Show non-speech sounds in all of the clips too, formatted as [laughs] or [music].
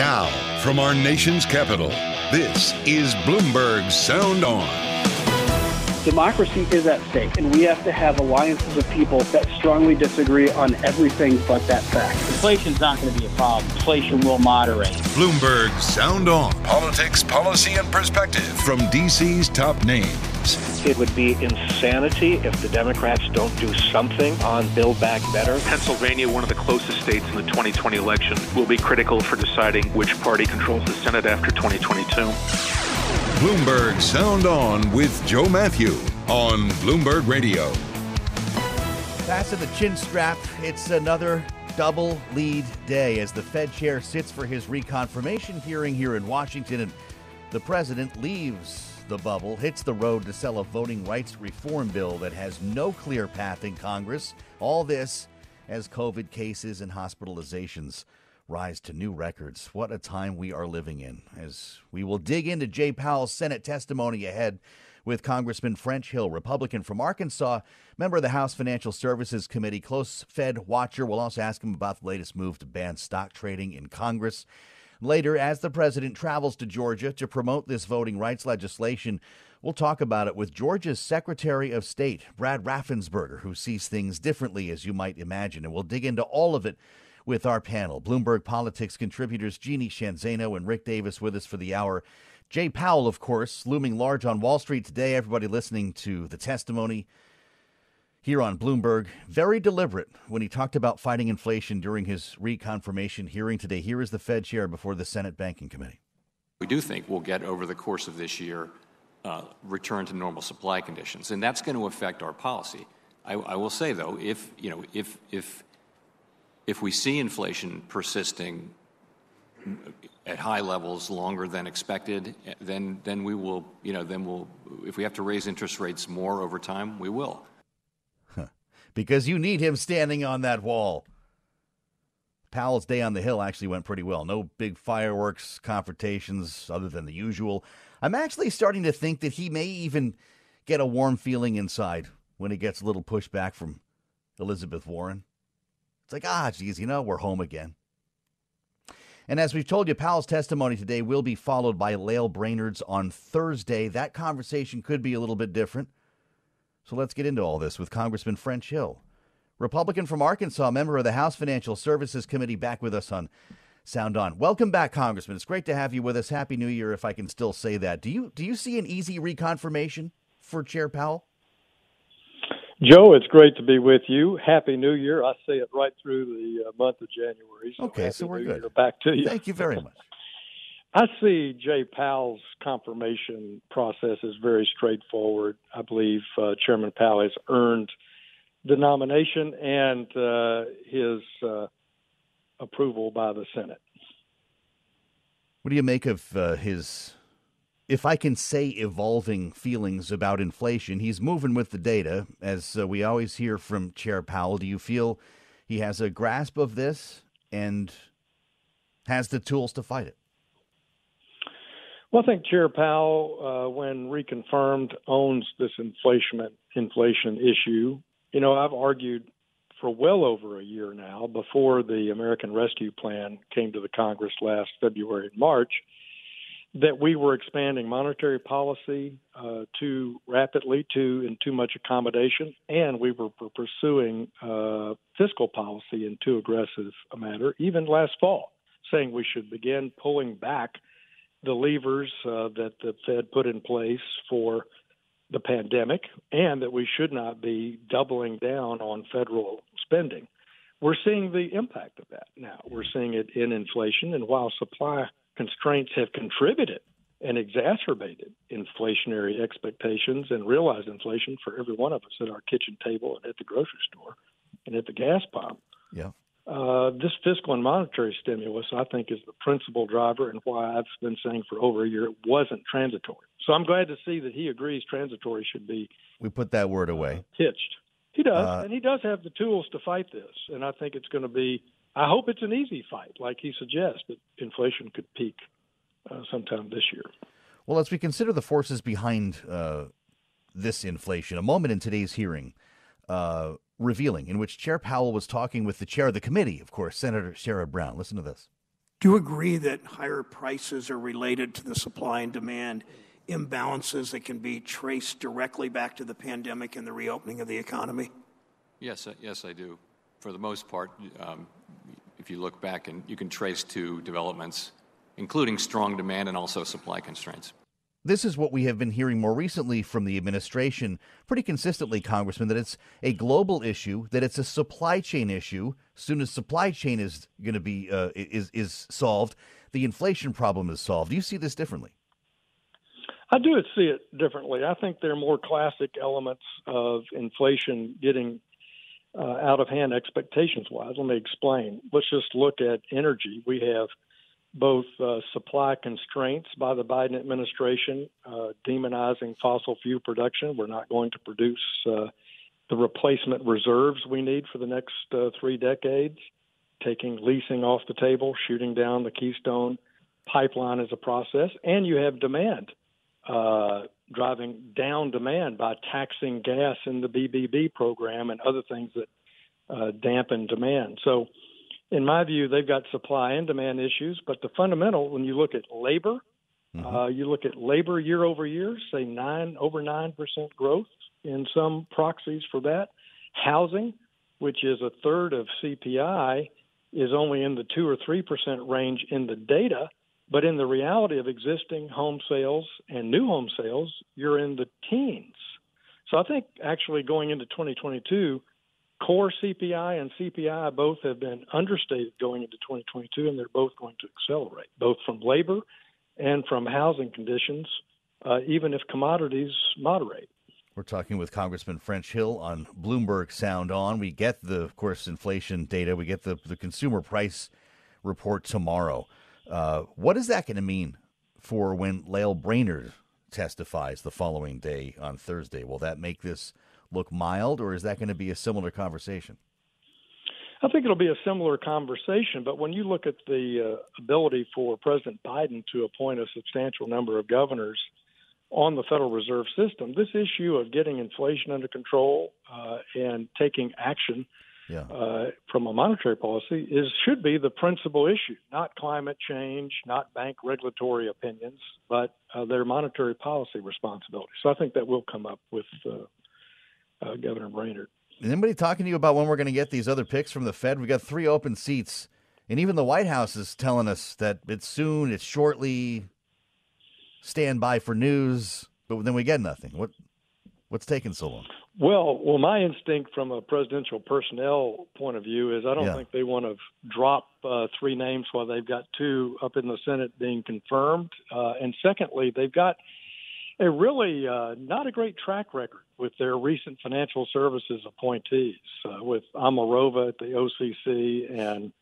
Now, from our nation's capital, this is Bloomberg Sound On. Democracy is at stake, and we have to have alliances of people that strongly disagree on everything but that fact. Inflation's not going to be a problem. Inflation will moderate. Bloomberg Sound On. Politics, policy, and perspective from DC's top names. It would be insanity if the Democrats don't do something on Build Back Better. Pennsylvania, one of the closest states in the 2020 election, will be critical for deciding which party controls the Senate after 2022. Bloomberg Sound On with Joe Matthew on Bloomberg Radio. Pass the chin strap. It's another double lead day as the Fed chair sits for his reconfirmation hearing here in Washington, and the president leaves the bubble, hits the road to sell a voting rights reform bill that has no clear path in Congress. All this as COVID cases and hospitalizations rise to new records. What a time we are living in. As we will dig into Jay Powell's Senate testimony ahead with Congressman French Hill, Republican from Arkansas, member of the House Financial Services Committee, close Fed watcher. We'll also ask him about the latest move to ban stock trading in Congress. Later, as the president travels to Georgia to promote this voting rights legislation, we'll talk about it with Georgia's Secretary of State, Brad Raffensperger, who sees things differently, as you might imagine. And we'll dig into all of it with our panel. Bloomberg Politics contributors Jeannie Sheehan Zaino and Rick Davis with us for the hour. Jay Powell, of course, looming large on Wall Street today. Everybody listening to the testimony here on Bloomberg. Very deliberate when he talked about fighting inflation during his reconfirmation hearing today. Here is the Fed chair before the Senate Banking Committee. We do think we'll get over the course of this year uh, return to normal supply conditions, and that's going to affect our policy. I, I will say though, if you know, if if if we see inflation persisting at high levels longer than expected, then then we will, you know, then we'll if we have to raise interest rates more over time, we will because you need him standing on that wall. Powell's day on the Hill actually went pretty well. No big fireworks confrontations other than the usual. I'm actually starting to think that he may even get a warm feeling inside when he gets a little pushback from Elizabeth Warren. It's like, ah, geez, you know, we're home again. And as we've told you, Powell's testimony today will be followed by Lael Brainard's on Thursday. That conversation could be a little bit different. So let's get into all this with Congressman French Hill, Republican from Arkansas, member of the House Financial Services Committee, back with us on Sound On. Welcome back, Congressman. It's great to have you with us. Happy New Year, if I can still say that. Do you do you see an easy reconfirmation for Chair Powell? Joe, it's great to be with you. Happy New Year. I say it right through the uh, month of January. So okay, so we're New good. Year. Back to you. Thank you very much. [laughs] I see Jay Powell's confirmation process as very straightforward. I believe uh, Chairman Powell has earned the nomination and uh, his uh, approval by the Senate. What do you make of uh, his, if I can say, evolving feelings about inflation? He's moving with the data, as uh, we always hear from Chair Powell. Do you feel he has a grasp of this and has the tools to fight it? Well, I think Chair Powell, uh, when reconfirmed, owns this inflation inflation issue. You know, I've argued for well over a year now, before the American Rescue Plan came to the Congress last February and March, that we were expanding monetary policy uh, too rapidly, too in too much accommodation, and we were pursuing uh, fiscal policy in too aggressive a manner, even last fall, saying we should begin pulling back the levers uh, that the Fed put in place for the pandemic, and that we should not be doubling down on federal spending. We're seeing the impact of that now. We're seeing it in inflation, and while supply constraints have contributed and exacerbated inflationary expectations and realized inflation for every one of us at our kitchen table and at the grocery store and at the gas pump. Yeah. Uh, this fiscal and monetary stimulus, I think, is the principal driver and why I've been saying for over a year it wasn't transitory. So I'm glad to see that he agrees transitory should be. We put that word away. Hitched. He does, Uh, and he does have the tools to fight this. And I think it's going to be. I hope it's an easy fight, like he suggests. That inflation could peak uh, sometime this year. Well, as we consider the forces behind uh, this inflation, a moment in today's hearing uh, revealing in which Chair Powell was talking with the chair of the committee, of course, Senator Sherrod Brown. Listen to this. Do you agree that higher prices are related to the supply and demand imbalances that can be traced directly back to the pandemic and the reopening of the economy? Yes, uh, yes, I do. For the most part, um, if you look back and you can trace to developments, including strong demand and also supply constraints. This is what we have been hearing more recently from the administration, pretty consistently, Congressman, that it's a global issue, that it's a supply chain issue. Soon as supply chain is going to be uh, is is solved, the inflation problem is solved. Do you see this differently? I do see it differently. I think there are more classic elements of inflation getting uh, out of hand expectations wise. Let me explain. Let's just look at energy. We have both uh, supply constraints by the Biden administration, uh, demonizing fossil fuel production. We're not going to produce uh, the replacement reserves we need for the next uh, three decades, taking leasing off the table, shooting down the Keystone pipeline as a process, and you have demand uh, driving down demand by taxing gas in the BBB program and other things that uh, dampen demand. So, in my view, they've got supply and demand issues. But the fundamental, when you look at labor, Mm-hmm. uh, you look at labor year over year, say nine over nine percent growth in some proxies for that. Housing, which is a third of CPI, is only in the two or three percent range in the data. But in the reality of existing home sales and new home sales, you're in the teens. So I think actually going into 2022, core CPI and CPI both have been understated going into 2022, and they're both going to accelerate, both from labor and from housing conditions, uh, even if commodities moderate. We're talking with Congressman French Hill on Bloomberg Sound On. We get the, of course, inflation data. We get the, the consumer price report tomorrow. Uh, what is that going to mean for when Lael Brainard testifies the following day on Thursday? Will that make this look mild, or is that going to be a similar conversation? I think it'll be a similar conversation, but when you look at the uh, ability for President Biden to appoint a substantial number of governors on the Federal Reserve System, this issue of getting inflation under control uh, and taking action Yeah. uh, from a monetary policy is should be the principal issue, not climate change, not bank regulatory opinions, but uh, their monetary policy responsibility. So I think that will come up with uh, Governor Brainard. Is anybody talking to you about when we're going to get these other picks from the Fed? We got three open seats, and even the White House is telling us that it's soon, it's shortly. Stand by for news, but then we get nothing. What what's taking so long? Well, well, my instinct from a presidential personnel point of view is I don't Yeah. think they want to drop uh, three names while they've got two up in the Senate being confirmed. Uh, and secondly, they've got a really uh, not a great track record with their recent financial services appointees, uh, with Omarova at the OCC and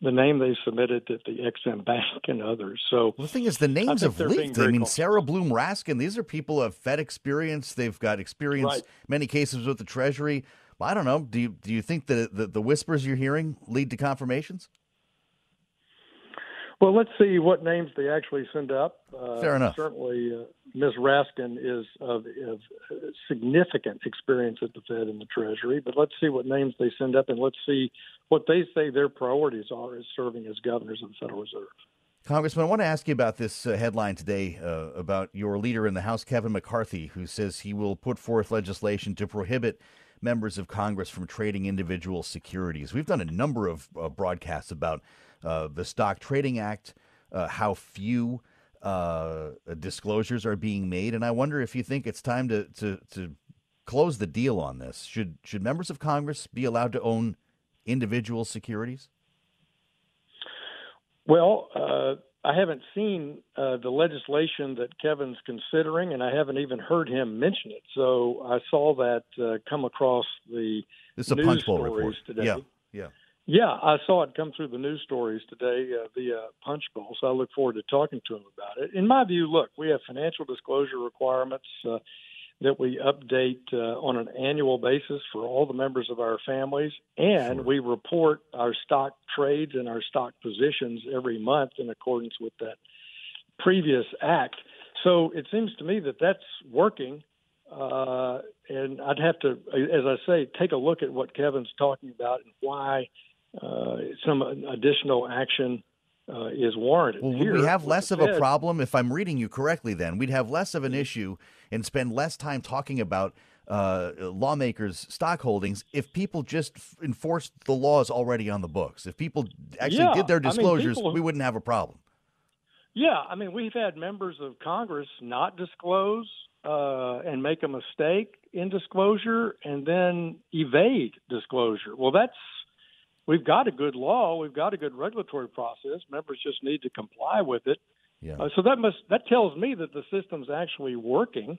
the name they submitted at the Ex-Im Bank and others. So Well, the thing is, the names have leaked. I mean. Sarah Bloom Raskin, these are people who have Fed experience. They've got experience, Right. many cases with the Treasury. Well, I don't know. Do you do you think that the, the whispers you're hearing lead to confirmations? Well, let's see what names they actually send up. Uh, Fair enough. Certainly, uh, Ms. Raskin is of, of significant experience at the Fed and the Treasury, but let's see what names they send up and let's see what they say their priorities are as serving as governors of the Federal Reserve. Congressman, I want to ask you about this uh, headline today uh, about your leader in the House, Kevin McCarthy, who says he will put forth legislation to prohibit members of Congress from trading individual securities. We've done a number of uh, broadcasts about the Stock Trading Act, uh, how few uh, disclosures are being made, and I wonder if you think it's time to, to, to close the deal on this. Should should members of Congress be allowed to own individual securities? Well, uh, I haven't seen uh, the legislation that Kevin's considering, and I haven't even heard him mention it. So I saw that uh, come across the This is a news Punchbowl stories report. today. Yeah, yeah. Yeah, I saw it come through the news stories today uh, via Punchbowl, so I look forward to talking to him about it. In my view, look, we have financial disclosure requirements uh, that we update uh, on an annual basis for all the members of our families, and sure. we report our stock trades and our stock positions every month in accordance with that previous act. So it seems to me that that's working. Uh, and I'd have to, as I say, take a look at what Kevin's talking about and why uh, some additional action uh, is warranted. Well, would we have less of a problem if I'm reading you correctly? Then we'd have less of an issue and spend less time talking about uh, lawmakers' stock holdings if people just f- enforced the laws already on the books. If people actually yeah, did their disclosures, I mean, people, we wouldn't have a problem. Yeah, I mean, we've had members of Congress not disclose uh, and make a mistake in disclosure and then evade disclosure. Well, that's we've got a good law, we've got a good regulatory process. Members just need to comply with it. Yeah. Uh, so that must that tells me that the system's actually working.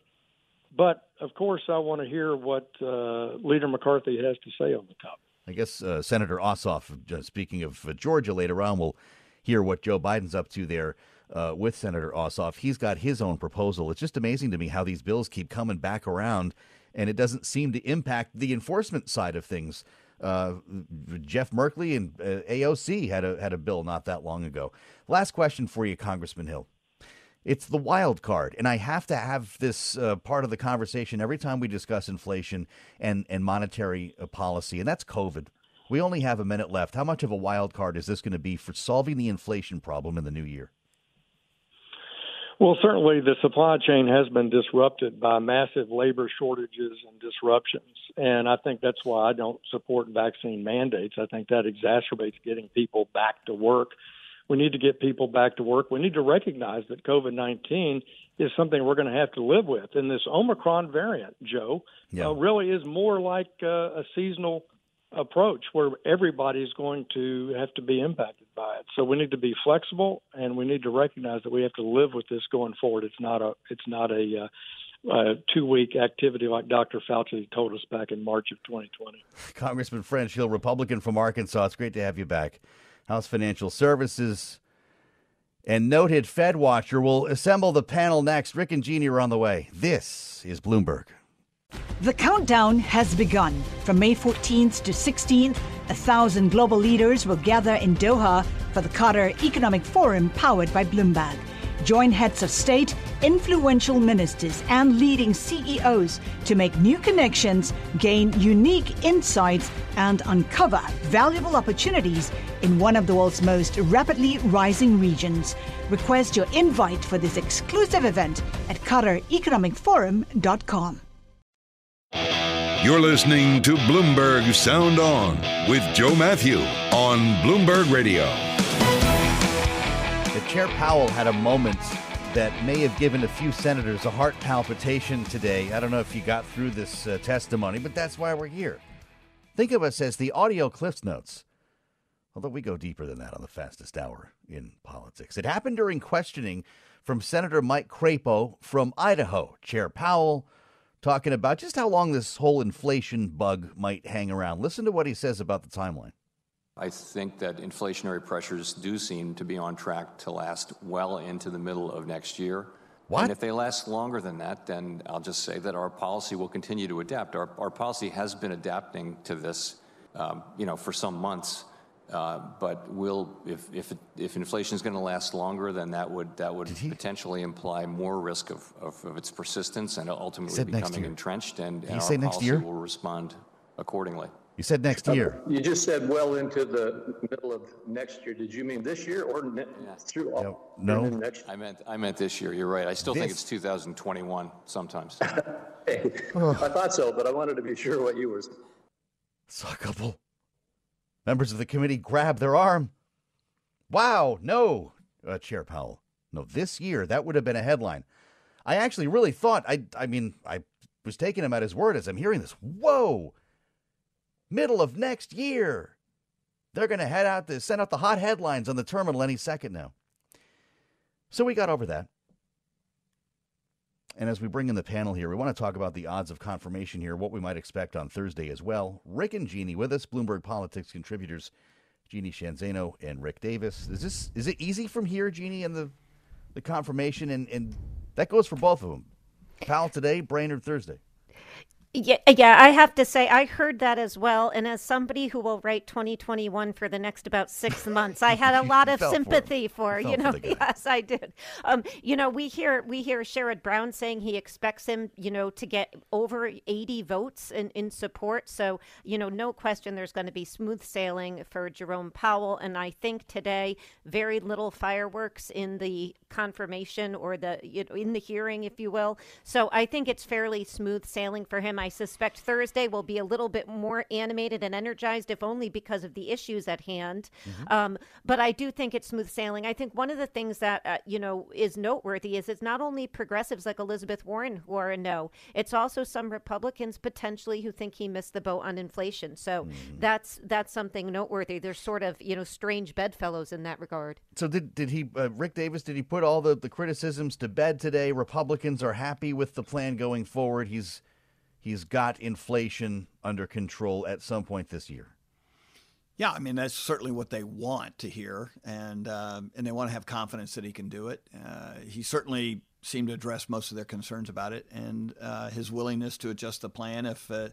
But of course, I want to hear what uh, Leader McCarthy has to say on the topic. I guess uh, Senator Ossoff, uh, speaking of uh, Georgia later on, will hear what Joe Biden's up to there uh, with Senator Ossoff. He's got his own proposal. It's just amazing to me how these bills keep coming back around, and it doesn't seem to impact the enforcement side of things. Uh, Jeff Merkley and uh, AOC had a had a bill not that long ago. Last question for you, Congressman Hill. It's the wild card, and I have to have this uh, part of the conversation every time we discuss inflation and and monetary uh, policy, and that's COVID. We only have a minute left. How much of a wild card is this going to be for solving the inflation problem in the new year? Well, certainly the supply chain has been disrupted by massive labor shortages and disruptions. And I think that's why I don't support vaccine mandates. I think that exacerbates getting people back to work. We need to get people back to work. We need to recognize that COVID 19 is something we're going to have to live with. And this Omicron variant, Joe, yeah. uh, really is more like uh, a seasonal approach where everybody's going to have to be impacted by it. So we need to be flexible, and we need to recognize that we have to live with this going forward. It's not a it's not a uh, uh, two week activity like Dr. Fauci told us back in March of 2020. Congressman French Hill, Republican from Arkansas. It's great to have you back. House Financial Services and noted Fed watcher will assemble the panel next. Rick and Jeannie are on the way. This is Bloomberg. The countdown has begun. From May 14th to 16th, a thousand global leaders will gather in Doha for the Qatar Economic Forum powered by Bloomberg. Join heads of state, influential ministers, and leading CEOs to make new connections, gain unique insights, and uncover valuable opportunities in one of the world's most rapidly rising regions. Request your invite for this exclusive event at QatarEconomicForum.com. You're listening to Bloomberg Sound On with Joe Matthew on Bloomberg Radio. The Chair Powell had a moment that may have given a few senators a heart palpitation today. I don't know if you got through this uh, testimony, but that's why we're here. Think of us as the audio Cliffs Notes. Although we go deeper than that on the fastest hour in politics. It happened during questioning from Senator Mike Crapo from Idaho. Chair Powell talking about just how long this whole inflation bug might hang around. Listen to what he says about the timeline. I think that inflationary pressures do seem to be on track to last well into the middle of next year. What? And if they last longer than that, then I'll just say that our policy will continue to adapt. Our, our policy has been adapting to this, um, you know, for some months. Uh, but will if if if inflation is going to last longer, then that would that would potentially imply more risk of, of, of its persistence and ultimately becoming entrenched. And, and our policy year? will respond accordingly. You said next year. Uh, you just said well into the middle of next year. Did you mean this year or ne- yeah. through all? No, no. Next? I meant I meant this year. You're right. I still this. think it's 2021 sometimes. [laughs] hey, I thought so, but I wanted to be sure what you were. Saw a couple Members of the committee grab their arm. Wow, no, uh, Chair Powell. No, this year, that would have been a headline. I actually really thought, I, I mean, I was taking him at his word as I'm hearing this. Whoa, middle of next year. They're going to head out to send out the hot headlines on the terminal any second now. So we got over that. And as we bring in the panel here, we want to talk about the odds of confirmation here, what we might expect on Thursday as well. Rick and Jeannie with us, Bloomberg Politics contributors Jeannie Sheehan Zaino and Rick Davis. Is this is it easy from here, Jeannie, and the the confirmation and, and that goes for both of them. Powell today, Brainard Thursday. Yeah, yeah, I have to say I heard that as well. And as somebody who will write 2021 for the next about six [laughs] months, I had a lot of sympathy for, for you know. For [laughs] yes, I did. Um, you know, we hear we hear Sherrod Brown saying he expects him, you know, to get over 80 votes in, in support. So, you know, no question there's going to be smooth sailing for Jerome Powell. And I think today, very little fireworks in the confirmation or the you know, in the hearing, if you will. So I think it's fairly smooth sailing for him. I suspect Thursday will be a little bit more animated and energized, if only because of the issues at hand. Mm-hmm. Um, but I do think it's smooth sailing. I think one of the things that uh, you know is noteworthy is it's not only progressives like Elizabeth Warren who are a no. It's also some Republicans potentially who think he missed the boat on inflation. So mm-hmm. that's that's something noteworthy. There's sort of you know strange bedfellows in that regard. So did did he uh, Rick Davis? Did he put all the the criticisms to bed today? Republicans are happy with the plan going forward. He's he's got inflation under control at some point this year. Yeah, I mean that's certainly what they want to hear, and uh, and they want to have confidence that he can do it. Uh, he certainly seemed to address most of their concerns about it, and uh, his willingness to adjust the plan if uh,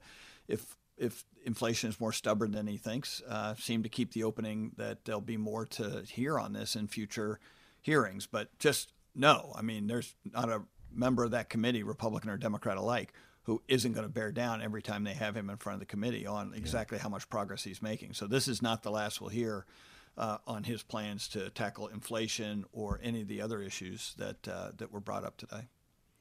if if inflation is more stubborn than he thinks, uh, seemed to keep the opening that there'll be more to hear on this in future hearings. But just no, I mean, there's not a member of that committee, Republican or Democrat alike, who isn't going to bear down every time they have him in front of the committee on exactly yeah. how much progress he's making. So this is not the last we'll hear uh, on his plans to tackle inflation or any of the other issues that uh, that were brought up today.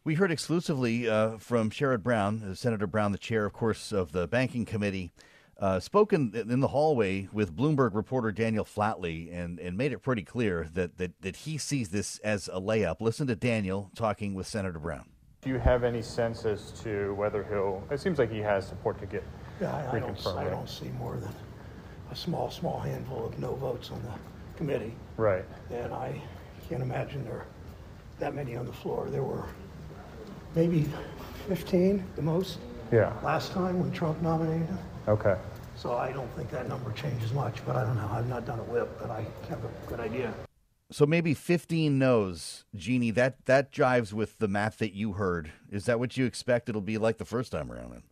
We heard exclusively uh, from Sherrod Brown, uh, Senator Brown, the chair, of course, of the Banking Committee. Uh, spoken in the hallway with Bloomberg reporter Daniel Flatley and, and made it pretty clear that, that, that he sees this as a layup. Listen to Daniel talking with Senator Brown. Do you have any sense as to whether he'll? It seems like he has support to get yeah, I, I don't, I don't see more than a small, small handful of no votes on the committee. Right. And I can't imagine there are that many on the floor. There were maybe 15, the most. Yeah. Last time when Trump nominated him. Okay. So I don't think that number changes much, but I don't know. I've not done a whip, but I have a good idea. So maybe 15 no's, Jeannie. That that jives with the math that you heard. Is that what you expect it'll be like the first time around? Then?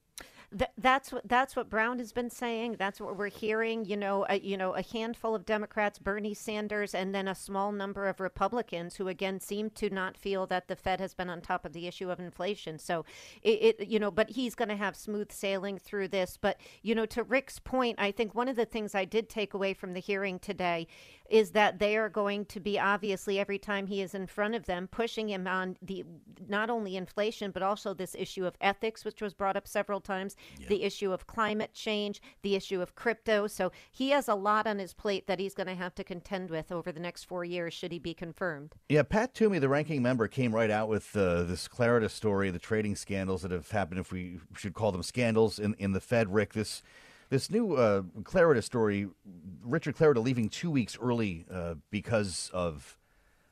Th- that's what that's what Brown has been saying. That's what we're hearing. You know, a, you know, a handful of Democrats, Bernie Sanders, and then a small number of Republicans who again seem to not feel that the Fed has been on top of the issue of inflation. So, it, it you know, but he's going to have smooth sailing through this. But you know, to Rick's point, I think one of the things I did take away from the hearing today is that they are going to be obviously every time he is in front of them pushing him on the not only inflation but also this issue of ethics which was brought up several times yeah. the issue of climate change the issue of crypto. So he has a lot on his plate that he's going to have to contend with over the next 4 years should he be confirmed. Yeah Pat Toomey the ranking member came right out with uh, this Clarida story the trading scandals that have happened if we should call them scandals in in the Fed. Rick this this new uh, story, Richard Clarida leaving two weeks early uh, because of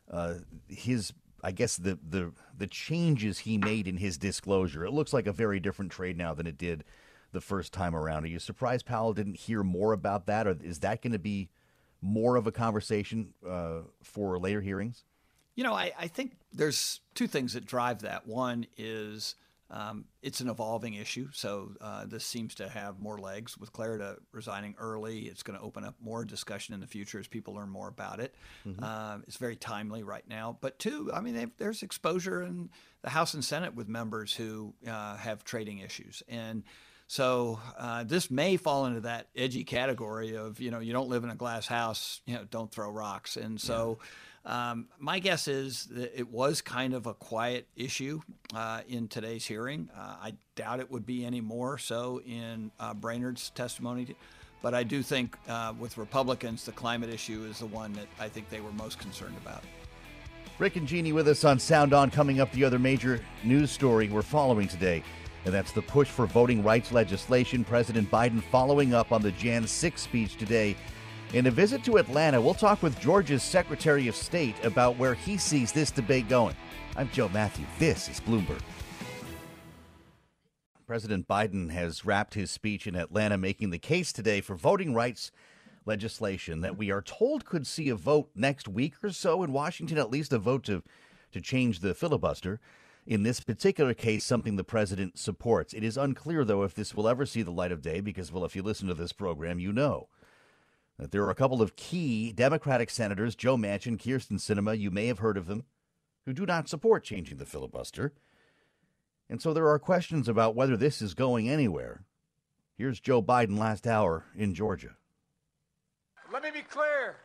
uh, his, I guess the the the changes he made in his disclosure. It looks like a very different trade now than it did the first time around. Are you surprised Powell didn't hear more about that, or is that going to be more of a conversation uh, for later hearings? You know, I, I think there's two things that drive that. One is um, it's an evolving issue, so uh, this seems to have more legs. With Clarida resigning early, it's going to open up more discussion in the future as people learn more about it. Mm-hmm. Uh, it's very timely right now. But two, I mean, there's exposure in the House and Senate with members who uh, have trading issues, and so uh, this may fall into that edgy category of you know you don't live in a glass house, you know, don't throw rocks, and so. Yeah um, my guess is that it was kind of a quiet issue uh, in today's hearing. Uh, I doubt it would be any more so in uh, Brainard's testimony. But I do think uh, with Republicans, the climate issue is the one that I think they were most concerned about. Rick and Jeannie with us on Sound On. Coming up, the other major news story we're following today, and that's the push for voting rights legislation. President Biden following up on the Jan 6 speech today in a visit to Atlanta, we'll talk with Georgia's Secretary of State about where he sees this debate going. I'm Joe Matthew. This is Bloomberg. President Biden has wrapped his speech in Atlanta, making the case today for voting rights legislation that we are told could see a vote next week or so in Washington, at least a vote to, to change the filibuster. In this particular case, something the president supports. It is unclear, though, if this will ever see the light of day because, well, if you listen to this program, you know that there are a couple of key Democratic senators, Joe Manchin, Kyrsten Sinema, you may have heard of them, who do not support changing the filibuster. And so there are questions about whether this is going anywhere. Here's Joe Biden last hour in Georgia. Let me be clear.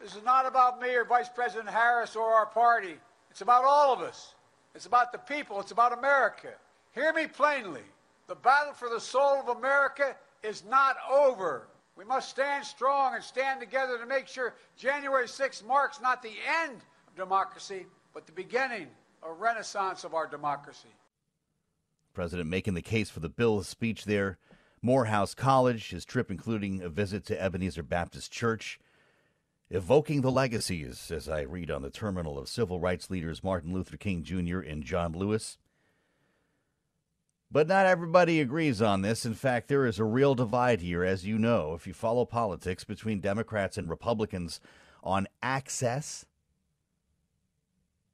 This is not about me or Vice President Harris or our party. It's about all of us. It's about the people. It's about America. Hear me plainly. The battle for the soul of America is not over. We must stand strong and stand together to make sure January 6th marks not the end of democracy, but the beginning, of a renaissance of our democracy. President making the case for the bill speech there. Morehouse College, his trip including a visit to Ebenezer Baptist Church, evoking the legacies, as I read on the terminal, of civil rights leaders Martin Luther King Jr. and John Lewis. But not everybody agrees on this. In fact, there is a real divide here, as you know, if you follow politics, between Democrats and Republicans on access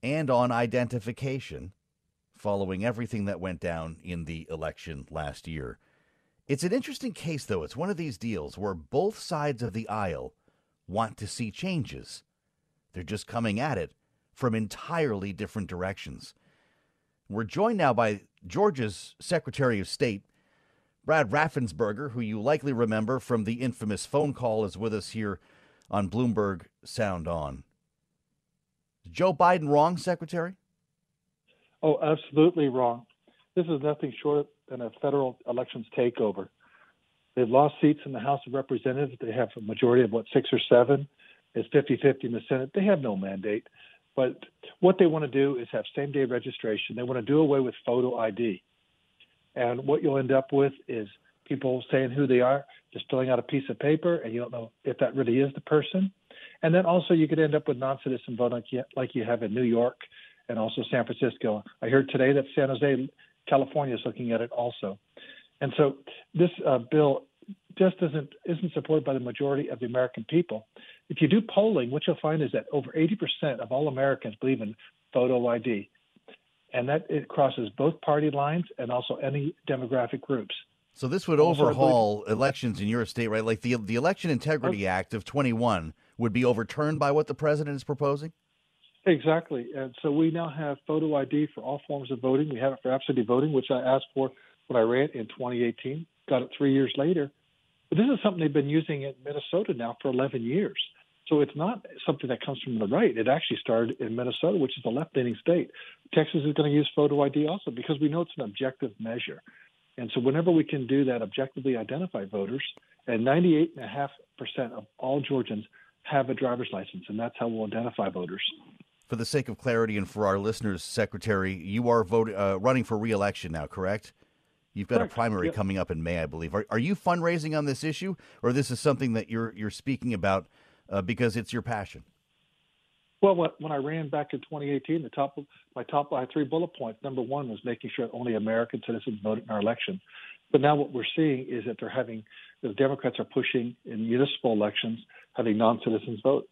and on identification following everything that went down in the election last year. It's an interesting case, though. It's one of these deals where both sides of the aisle want to see changes. They're just coming at it from entirely different directions. We're joined now by Georgia's Secretary of State, Brad Raffensperger, who you likely remember from the infamous phone call, is with us here on Bloomberg Sound On. Is Joe Biden wrong, Secretary? Oh, absolutely wrong. This is nothing short than a federal elections takeover. They've lost seats in the House of Representatives. They have a majority of what, six or seven? It's 50 50 in the Senate. They have no mandate. But what they want to do is have same day registration. They want to do away with photo ID. And what you'll end up with is people saying who they are, just filling out a piece of paper, and you don't know if that really is the person. And then also, you could end up with non citizen you, like you have in New York and also San Francisco. I heard today that San Jose, California, is looking at it also. And so this uh, bill just isn't isn't supported by the majority of the American people. If you do polling, what you'll find is that over 80% of all Americans believe in photo ID, and that it crosses both party lines and also any demographic groups. So this would overhaul elections in your state, right? Like the the Election Integrity oh. Act of 21 would be overturned by what the president is proposing. Exactly, and so we now have photo ID for all forms of voting. We have it for absentee voting, which I asked for when I ran in 2018. Got it three years later, but this is something they've been using in Minnesota now for 11 years. So it's not something that comes from the right. It actually started in Minnesota, which is a left-leaning state. Texas is going to use photo ID also because we know it's an objective measure. And so whenever we can do that, objectively identify voters, and 98.5% of all Georgians have a driver's license, and that's how we'll identify voters. For the sake of clarity and for our listeners, Secretary, you are vote, uh, running for reelection now, correct? You've got Correct. a primary Yep. coming up in May, I believe. Are, are you fundraising on this issue, or this is something that you're you're speaking about uh, because it's your passion? Well, when I ran back in 2018, the top my top I three bullet points. Number one was making sure only American citizens voted in our election. But now what we're seeing is that they're having the Democrats are pushing in municipal elections having non-citizens vote.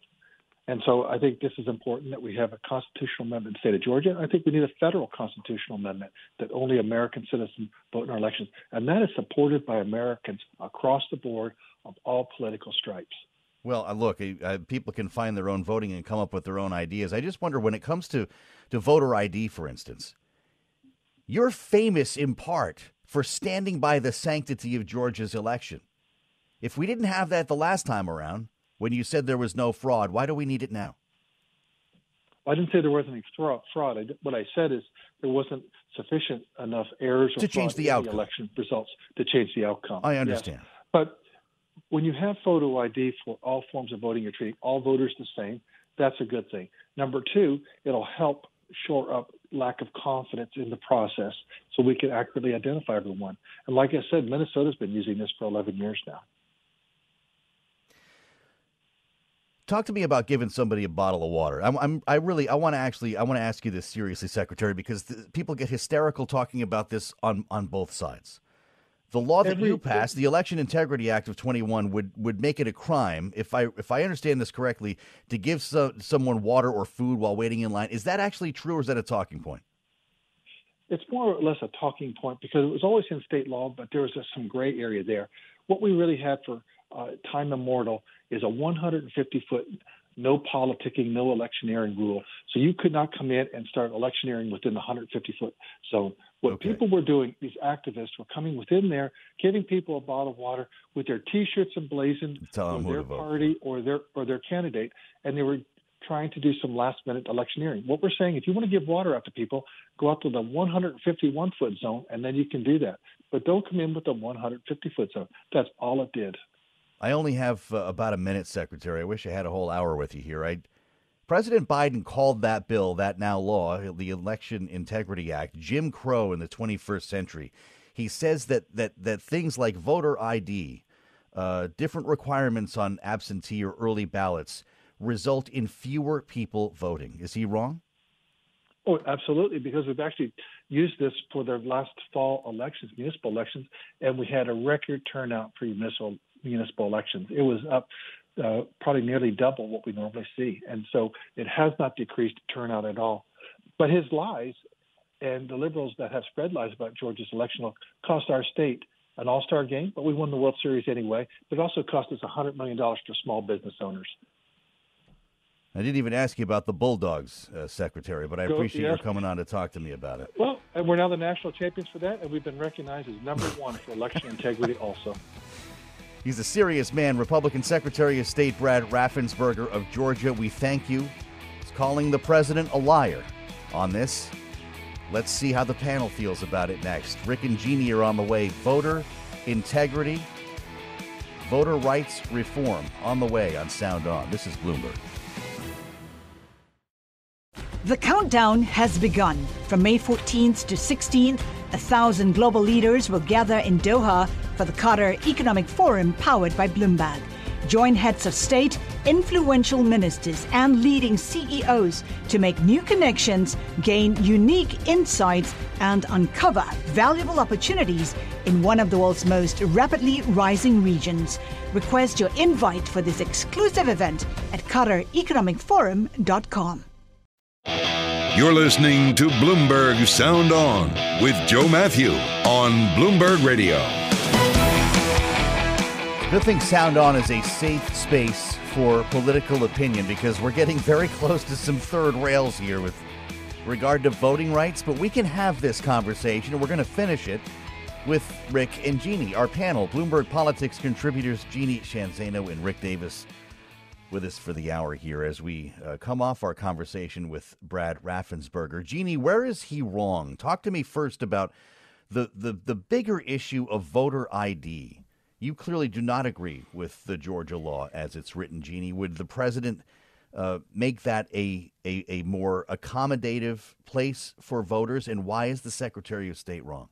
And so I think this is important that we have a constitutional amendment in the state of Georgia. I think we need a federal constitutional amendment that only American citizens vote in our elections. And that is supported by Americans across the board of all political stripes. Well, uh, look, uh, people can find their own voting and come up with their own ideas. I just wonder when it comes to, to voter ID, for instance, you're famous in part for standing by the sanctity of Georgia's election. If we didn't have that the last time around, when you said there was no fraud, why do we need it now? I didn't say there wasn't any fraud. fraud. I, what I said is there wasn't sufficient enough errors or To change the outcome. election results to change the outcome. I Yes. understand. But when you have photo ID for all forms of voting, you're treating all voters the same. That's a good thing. Number two, it'll help shore up lack of confidence in the process so we can accurately identify everyone. And like I said, Minnesota's been using this for 11 years now. Talk to me about giving somebody a bottle of water. I'm, I'm I really, I want to actually, I want to ask you this seriously, Secretary, because th- people get hysterical talking about this on on both sides. The law that Every, you passed, the Election Integrity Act of 21, would, would make it a crime, if I if I understand this correctly, to give so, someone water or food while waiting in line. Is that actually true, or is that a talking point? It's more or less a talking point because it was always in state law, but there was just some gray area there. What we really had for uh, time immortal is a 150 foot no politicking, no electioneering rule. So you could not come in and start electioneering within the 150 foot zone. What okay. people were doing, these activists were coming within there, giving people a bottle of water with their T-shirts emblazoned for their party or their or their candidate, and they were trying to do some last minute electioneering. What we're saying, if you want to give water out to people, go out to the 151 foot zone, and then you can do that. But don't come in with the 150 foot zone. That's all it did. I only have uh, about a minute, Secretary. I wish I had a whole hour with you here. I, President Biden called that bill, that now law, the Election Integrity Act, Jim Crow in the 21st century. He says that that that things like voter ID, uh, different requirements on absentee or early ballots, result in fewer people voting. Is he wrong? Oh, absolutely, because we've actually used this for the last fall elections, municipal elections, and we had a record turnout for municipal municipal elections. It was up uh, probably nearly double what we normally see. And so it has not decreased turnout at all. But his lies and the liberals that have spread lies about Georgia's election will cost our state an all star game, but we won the World Series anyway. But it also cost us $100 million for small business owners. I didn't even ask you about the Bulldogs, uh, Secretary, but I Go, appreciate yes. you coming on to talk to me about it. Well, and we're now the national champions for that, and we've been recognized as number one for election integrity also. He's a serious man. Republican Secretary of State Brad Raffensperger of Georgia, we thank you. He's calling the president a liar on this. Let's see how the panel feels about it next. Rick and Jeannie are on the way. Voter integrity, voter rights reform on the way on Sound On. This is Bloomberg. The countdown has begun. From May 14th to 16th, a thousand global leaders will gather in Doha for the Qatar Economic Forum powered by Bloomberg. Join heads of state, influential ministers, and leading CEOs to make new connections, gain unique insights, and uncover valuable opportunities in one of the world's most rapidly rising regions. Request your invite for this exclusive event at QatarEconomicForum.com. You're listening to Bloomberg Sound On with Joe Matthew on Bloomberg Radio. Good thing Sound On is a safe space for political opinion because we're getting very close to some third rails here with regard to voting rights, but we can have this conversation and we're going to finish it with Rick and Jeannie, our panel, Bloomberg Politics contributors Jeannie Sheehan Zaino and Rick Davis with us for the hour here as we uh, come off our conversation with Brad Raffensperger. Jeannie, where is he wrong? Talk to me first about the, the, the bigger issue of voter ID. You clearly do not agree with the Georgia law as it's written, Jeannie. Would the president uh, make that a, a, a more accommodative place for voters? And why is the Secretary of State wrong?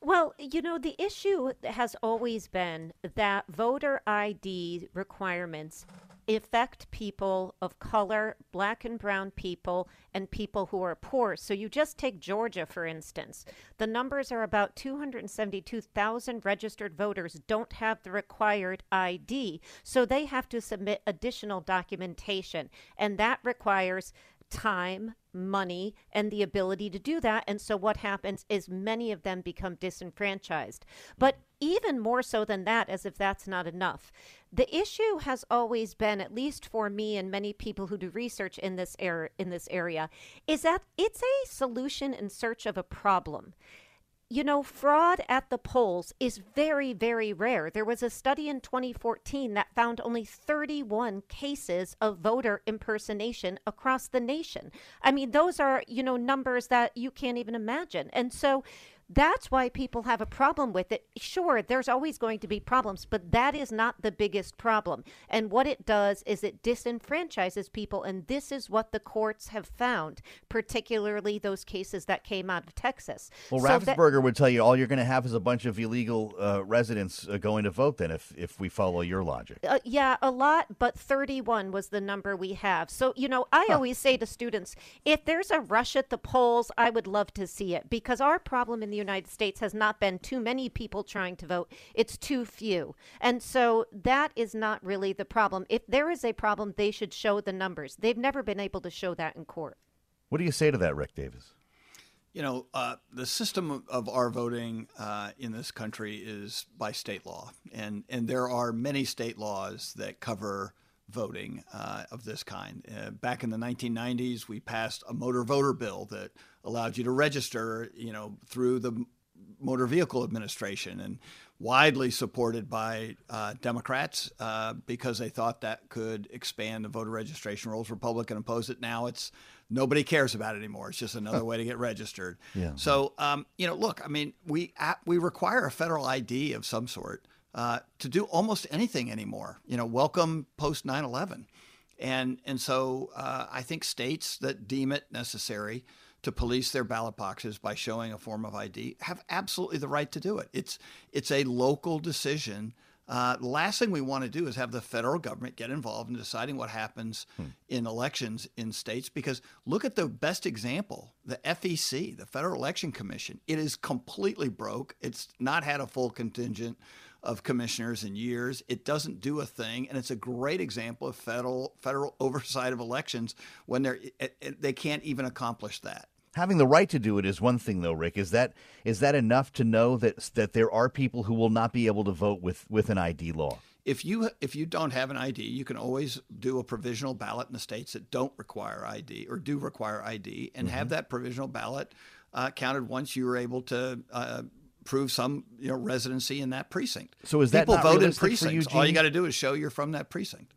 Well, you know, the issue has always been that voter ID requirements affect people of color, black and brown people, and people who are poor. So you just take Georgia, for instance. The numbers are about 272,000 registered voters don't have the required ID. So they have to submit additional documentation. And that requires time, money, and the ability to do that. And so what happens is many of them become disenfranchised. But even more so than that, as if that's not enough, the issue has always been, at least for me and many people who do research in this area, in this area, is that it's a solution in search of a problem you know, fraud at the polls is very, very rare. There was a study in 2014 that found only 31 cases of voter impersonation across the nation. I mean, those are, you know, numbers that you can't even imagine. And so that's why people have a problem with it. Sure, there's always going to be problems, but that is not the biggest problem. And what it does is it disenfranchises people. And this is what the courts have found, particularly those cases that came out of Texas. Well, so Raffensperger that, would tell you all you're going to have is a bunch of illegal uh, residents uh, going to vote then if, if we follow your logic. Uh, yeah, a lot, but 31 was the number we have. So, you know, I huh. always say to students if there's a rush at the polls, I would love to see it because our problem in the United States has not been too many people trying to vote, it's too few. And so that is not really the problem. If there is a problem, they should show the numbers. They've never been able to show that in court. What do you say to that, Rick Davis? You know, uh, the system of our voting uh, in this country is by state law, and and there are many state laws that cover voting uh, of this kind. Uh, back in the 1990s, we passed a motor voter bill that allowed you to register, you know, through the Motor Vehicle Administration, and widely supported by uh, Democrats uh, because they thought that could expand the voter registration rules. Republican opposed it. Now it's nobody cares about it anymore. It's just another way to get registered. Yeah. So, um, you know, look, I mean, we we require a federal ID of some sort uh, to do almost anything anymore. You know, welcome post 9/11, and and so uh, I think states that deem it necessary to police their ballot boxes by showing a form of ID have absolutely the right to do it. It's it's a local decision. Uh, the last thing we want to do is have the federal government get involved in deciding what happens hmm. in elections in states because look at the best example the FEC, the Federal Election Commission. It is completely broke. It's not had a full contingent of commissioners in years. It doesn't do a thing, and it's a great example of federal federal [laughs] oversight of elections when they're it, it, they can't even accomplish that. Having the right to do it is one thing, though, Rick. Is that is that enough to know that that there are people who will not be able to vote with with an ID law? If you if you don't have an ID, you can always do a provisional ballot in the states that don't require ID or do require ID, and mm-hmm. have that provisional ballot uh, counted once you are able to uh, prove some you know residency in that precinct. So is that people vote in precincts? All you got to do is show you're from that precinct.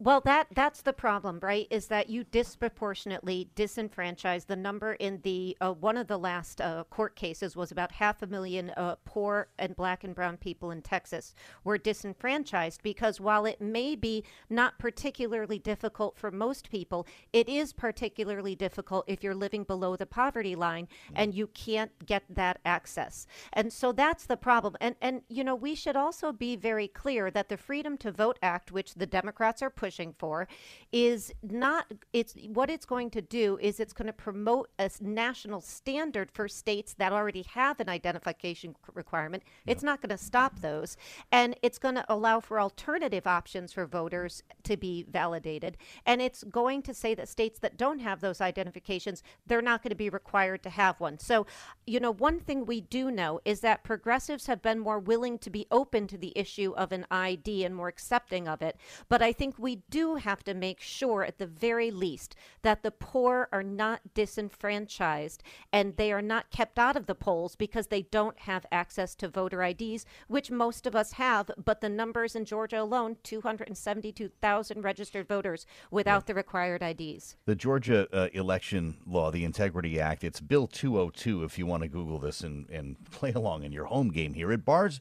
Well, that that's the problem, right? Is that you disproportionately disenfranchise the number in the uh, one of the last uh, court cases was about half a million uh, poor and black and brown people in Texas were disenfranchised because while it may be not particularly difficult for most people, it is particularly difficult if you're living below the poverty line mm. and you can't get that access. And so that's the problem. And and you know we should also be very clear that the Freedom to Vote Act, which the Democrats are pushing pushing for is not it's what it's going to do is it's going to promote a national standard for states that already have an identification requirement. It's not going to stop those. And it's going to allow for alternative options for voters to be validated. And it's going to say that states that don't have those identifications they're not going to be required to have one. So you know one thing we do know is that progressives have been more willing to be open to the issue of an ID and more accepting of it. But i think we do have to make sure, at the very least, that the poor are not disenfranchised and they are not kept out of the polls because they don't have access to voter IDs, which most of us have. But the numbers in Georgia alone 272,000 registered voters without the required IDs. The Georgia uh, election law, the Integrity Act, it's Bill 202 if you want to Google this and, and [laughs] play along in your home game here. It bars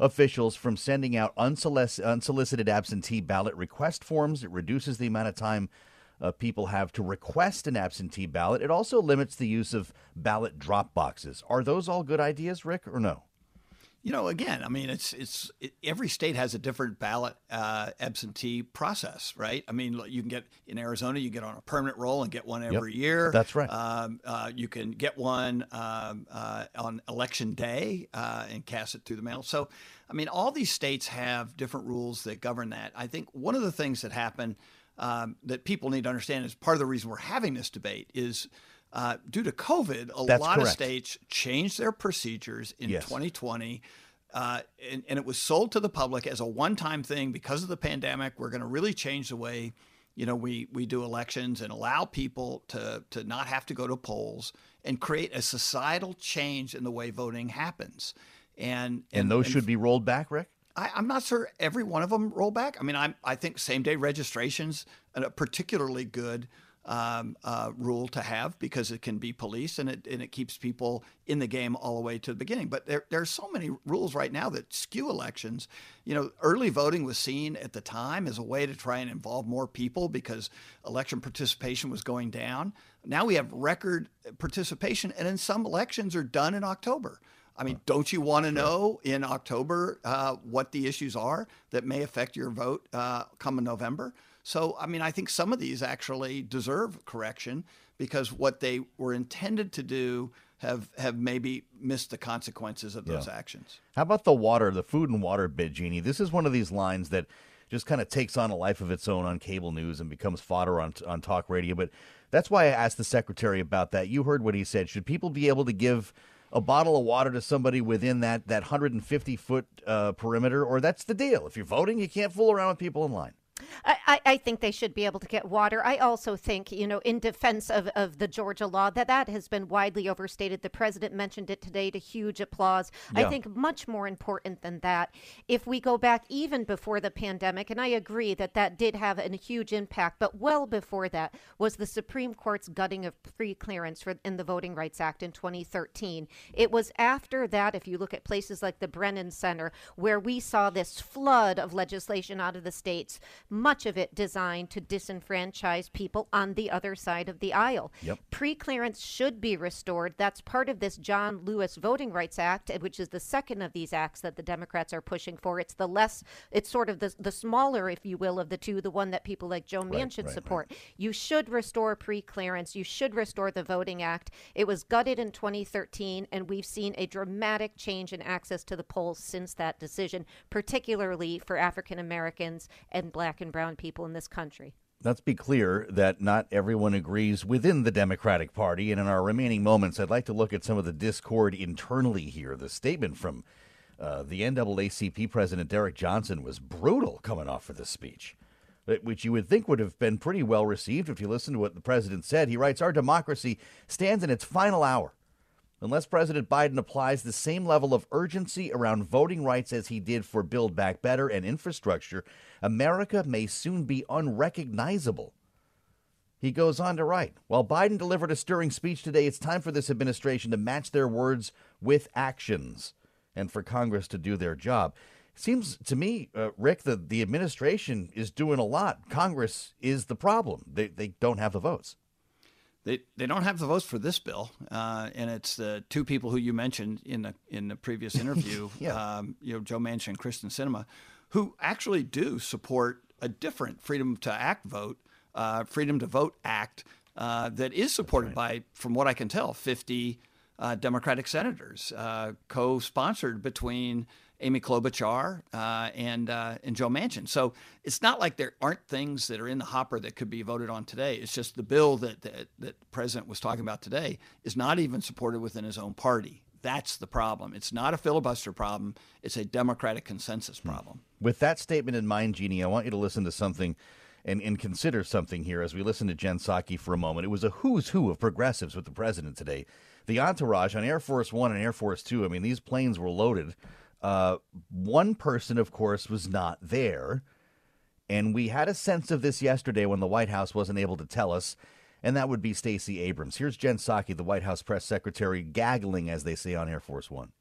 officials from sending out unsolicited absentee ballot request forms. It reduces the amount of time uh, people have to request an absentee ballot. It also limits the use of ballot drop boxes. Are those all good ideas, Rick, or no? You know, again, I mean, it's it's it, every state has a different ballot uh, absentee process, right? I mean, you can get in Arizona, you get on a permanent roll and get one every yep, year. That's right. Um, uh, you can get one um, uh, on election day uh, and cast it through the mail. So, I mean, all these states have different rules that govern that. I think one of the things that happen um, that people need to understand is part of the reason we're having this debate is uh, due to COVID, a That's lot correct. of states changed their procedures in yes. 2020. Uh, and, and, it was sold to the public as a one-time thing because of the pandemic. We're going to really change the way, you know, we we do elections and allow people to to not have to go to polls and create a societal change in the way voting happens. And and, and those and, should be rolled back, Rick. I, am not sure every one of them roll back. I mean, i I think same day registrations, a particularly good um, uh, rule to have because it can be policed and it, and it keeps people in the game all the way to the beginning. But there, there are so many rules right now that skew elections. You know, early voting was seen at the time as a way to try and involve more people because election participation was going down. Now we have record participation, and in some elections are done in October. I mean, don't you want to know in October uh, what the issues are that may affect your vote uh, come in November? So, I mean, I think some of these actually deserve correction because what they were intended to do have have maybe missed the consequences of those Yeah. actions. How about the water, the food and water bid, Jeannie? This is one of these lines that just kind of takes on a life of its own on cable news and becomes fodder on on talk radio. But that's why I asked the secretary about that. You heard what he said. Should people be able to give a bottle of water to somebody within that that 150 foot uh, perimeter, or that's the deal? If you're voting, you can't fool around with people in line. I, I, think they should be able to get water. I also think, you know, in defense of, of the Georgia law, that that has been widely overstated. The president mentioned it today to huge applause. I think much more important than that, if we go back even before the pandemic, and I agree that that did have a huge impact, but well before that was the Supreme Court's gutting of pre-clearance for, in the Voting Rights Act in 2013. It was after that, if you look at places like the Brennan Center, where we saw this flood of legislation out of the states, much of it designed to disenfranchise people on the other side of the aisle. Yep. Pre-clearance should be restored. That's part of this John Lewis Voting Rights Act, eh, which is the second of these acts that the Democrats are pushing for. It's the less, it's sort of the, the smaller, if you will, of the two, the one that people like Joe Manchin right, support. You should restore pre-clearance. You should restore the Voting Act. It was gutted in 2013, and we've seen a dramatic change in access to the polls since that decision, particularly for African Americans and black and brown people in this country. Let's be clear that not everyone agrees within the Democratic Party. And in our remaining moments, I'd like to look at some of the discord internally here. The statement from uh, the NAACP president, Derek Johnson, was brutal coming off of this speech, uh, which you would think would have been pretty well received if you listen to what the president said. He writes Our democracy stands in its final hour. Unless President Biden applies the same level of urgency around voting rights as he did for Build Back Better and infrastructure, America may soon be unrecognizable. He goes on to write While Biden delivered a stirring speech today, it's time for this administration to match their words with actions and for Congress to do their job. Seems to me, uh, Rick, that the administration is doing a lot. Congress is the problem. They, they don't have the votes. They they don't have the votes for this bill, uh, and it's the two people who you mentioned in the in the previous [laughs] interview, um, you know, Joe Manchin and Kyrsten Sinema, who actually do support a different Freedom to Act vote, uh, Freedom to Vote Act uh, that is supported by, from what I can tell, 50 uh, Democratic senators, uh, co-sponsored between Amy Klobuchar uh, and uh, and Joe Manchin. So it's not like there aren't things that are in the hopper that could be voted on today. It's just the bill that that, that the president was talking about today is not even supported within his own party. That's the problem. It's not a filibuster problem. It's a Democratic consensus problem. With that statement in mind, Jeannie, I want you to listen to something and, and consider something here as we listen to Jen Psaki for a moment. It was a who's who of progressives with the president today. The entourage on Air Force One and Air Force Two, I mean, these planes were loaded. Uh, one person, of course, was not there. And we had a sense of this yesterday when the White House wasn't able to tell us, and that would be Stacey Abrams. Here's Jen Psaki, the White House press secretary, gaggling, as they say on Air Force One.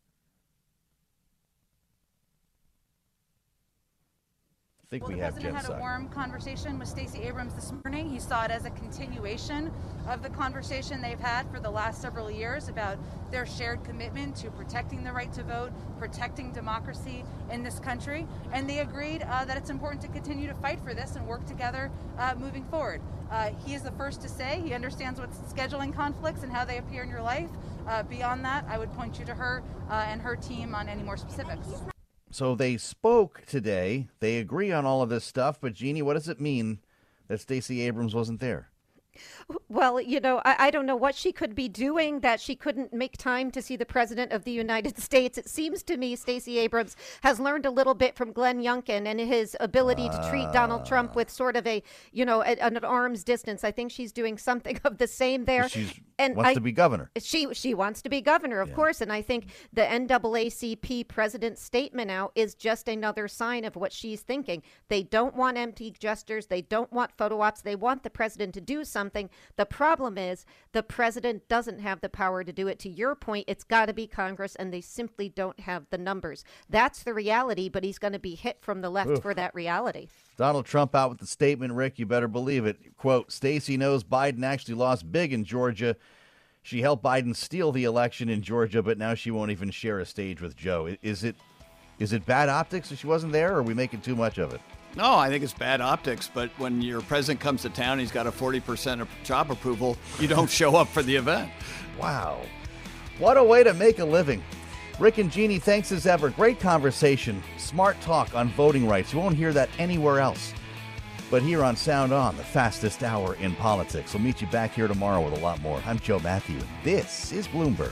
I think Well, we the have president Jen had a warm conversation with Stacey Abrams this morning. He saw it as a continuation of the conversation they've had for the last several years about their shared commitment to protecting the right to vote, protecting democracy in this country, and they agreed uh, that it's important to continue to fight for this and work together uh, moving forward. Uh, he is the first to say he understands what scheduling conflicts and how they appear in your life. Uh, beyond that, I would point you to her uh, and her team on any more specifics. So they spoke today. They agree on all of this stuff. But Jeannie, what does it mean that Stacey Abrams wasn't there? Well, you know, I, I don't know what she could be doing that she couldn't make time to see the president of the United [laughs] States. It seems to me Stacey Abrams has learned a little bit from Glenn Youngkin and his ability to treat Donald Trump ah. with sort of a, you know, at, at an arm's distance. I think she's doing something of the same there. She and wants I- to be governor. She she wants to be governor, of course, and I think the NAACP president's statement out is just another sign of what she's thinking. They don't want empty gestures. They don't want photo ops. They want the president to do something. The problem is the president doesn't have the power to do it. To your point, it's got to be Congress, and they simply don't have the numbers. That's the reality, but he's going to be hit from the left Oof. for that reality. Donald Trump out with the statement, Rick, you better believe it. Quote, Stacey knows Biden actually lost big in Georgia. She helped Biden steal the election in Georgia, but now she won't even share a stage with Joe. Is it is it bad optics that she wasn't there, or are we making too much of it? No, I think it's bad optics, but when your president comes to town, he's got a 40% job approval, you don't show up for the event. Wow. What a way to make a living. Rick and Jeannie, thanks as ever. Great conversation. Smart talk on voting rights. You won't hear that anywhere else. But here on Sound On, the fastest hour in politics. We'll meet you back here tomorrow with a lot more. I'm Joe Matthew. and This is Bloomberg.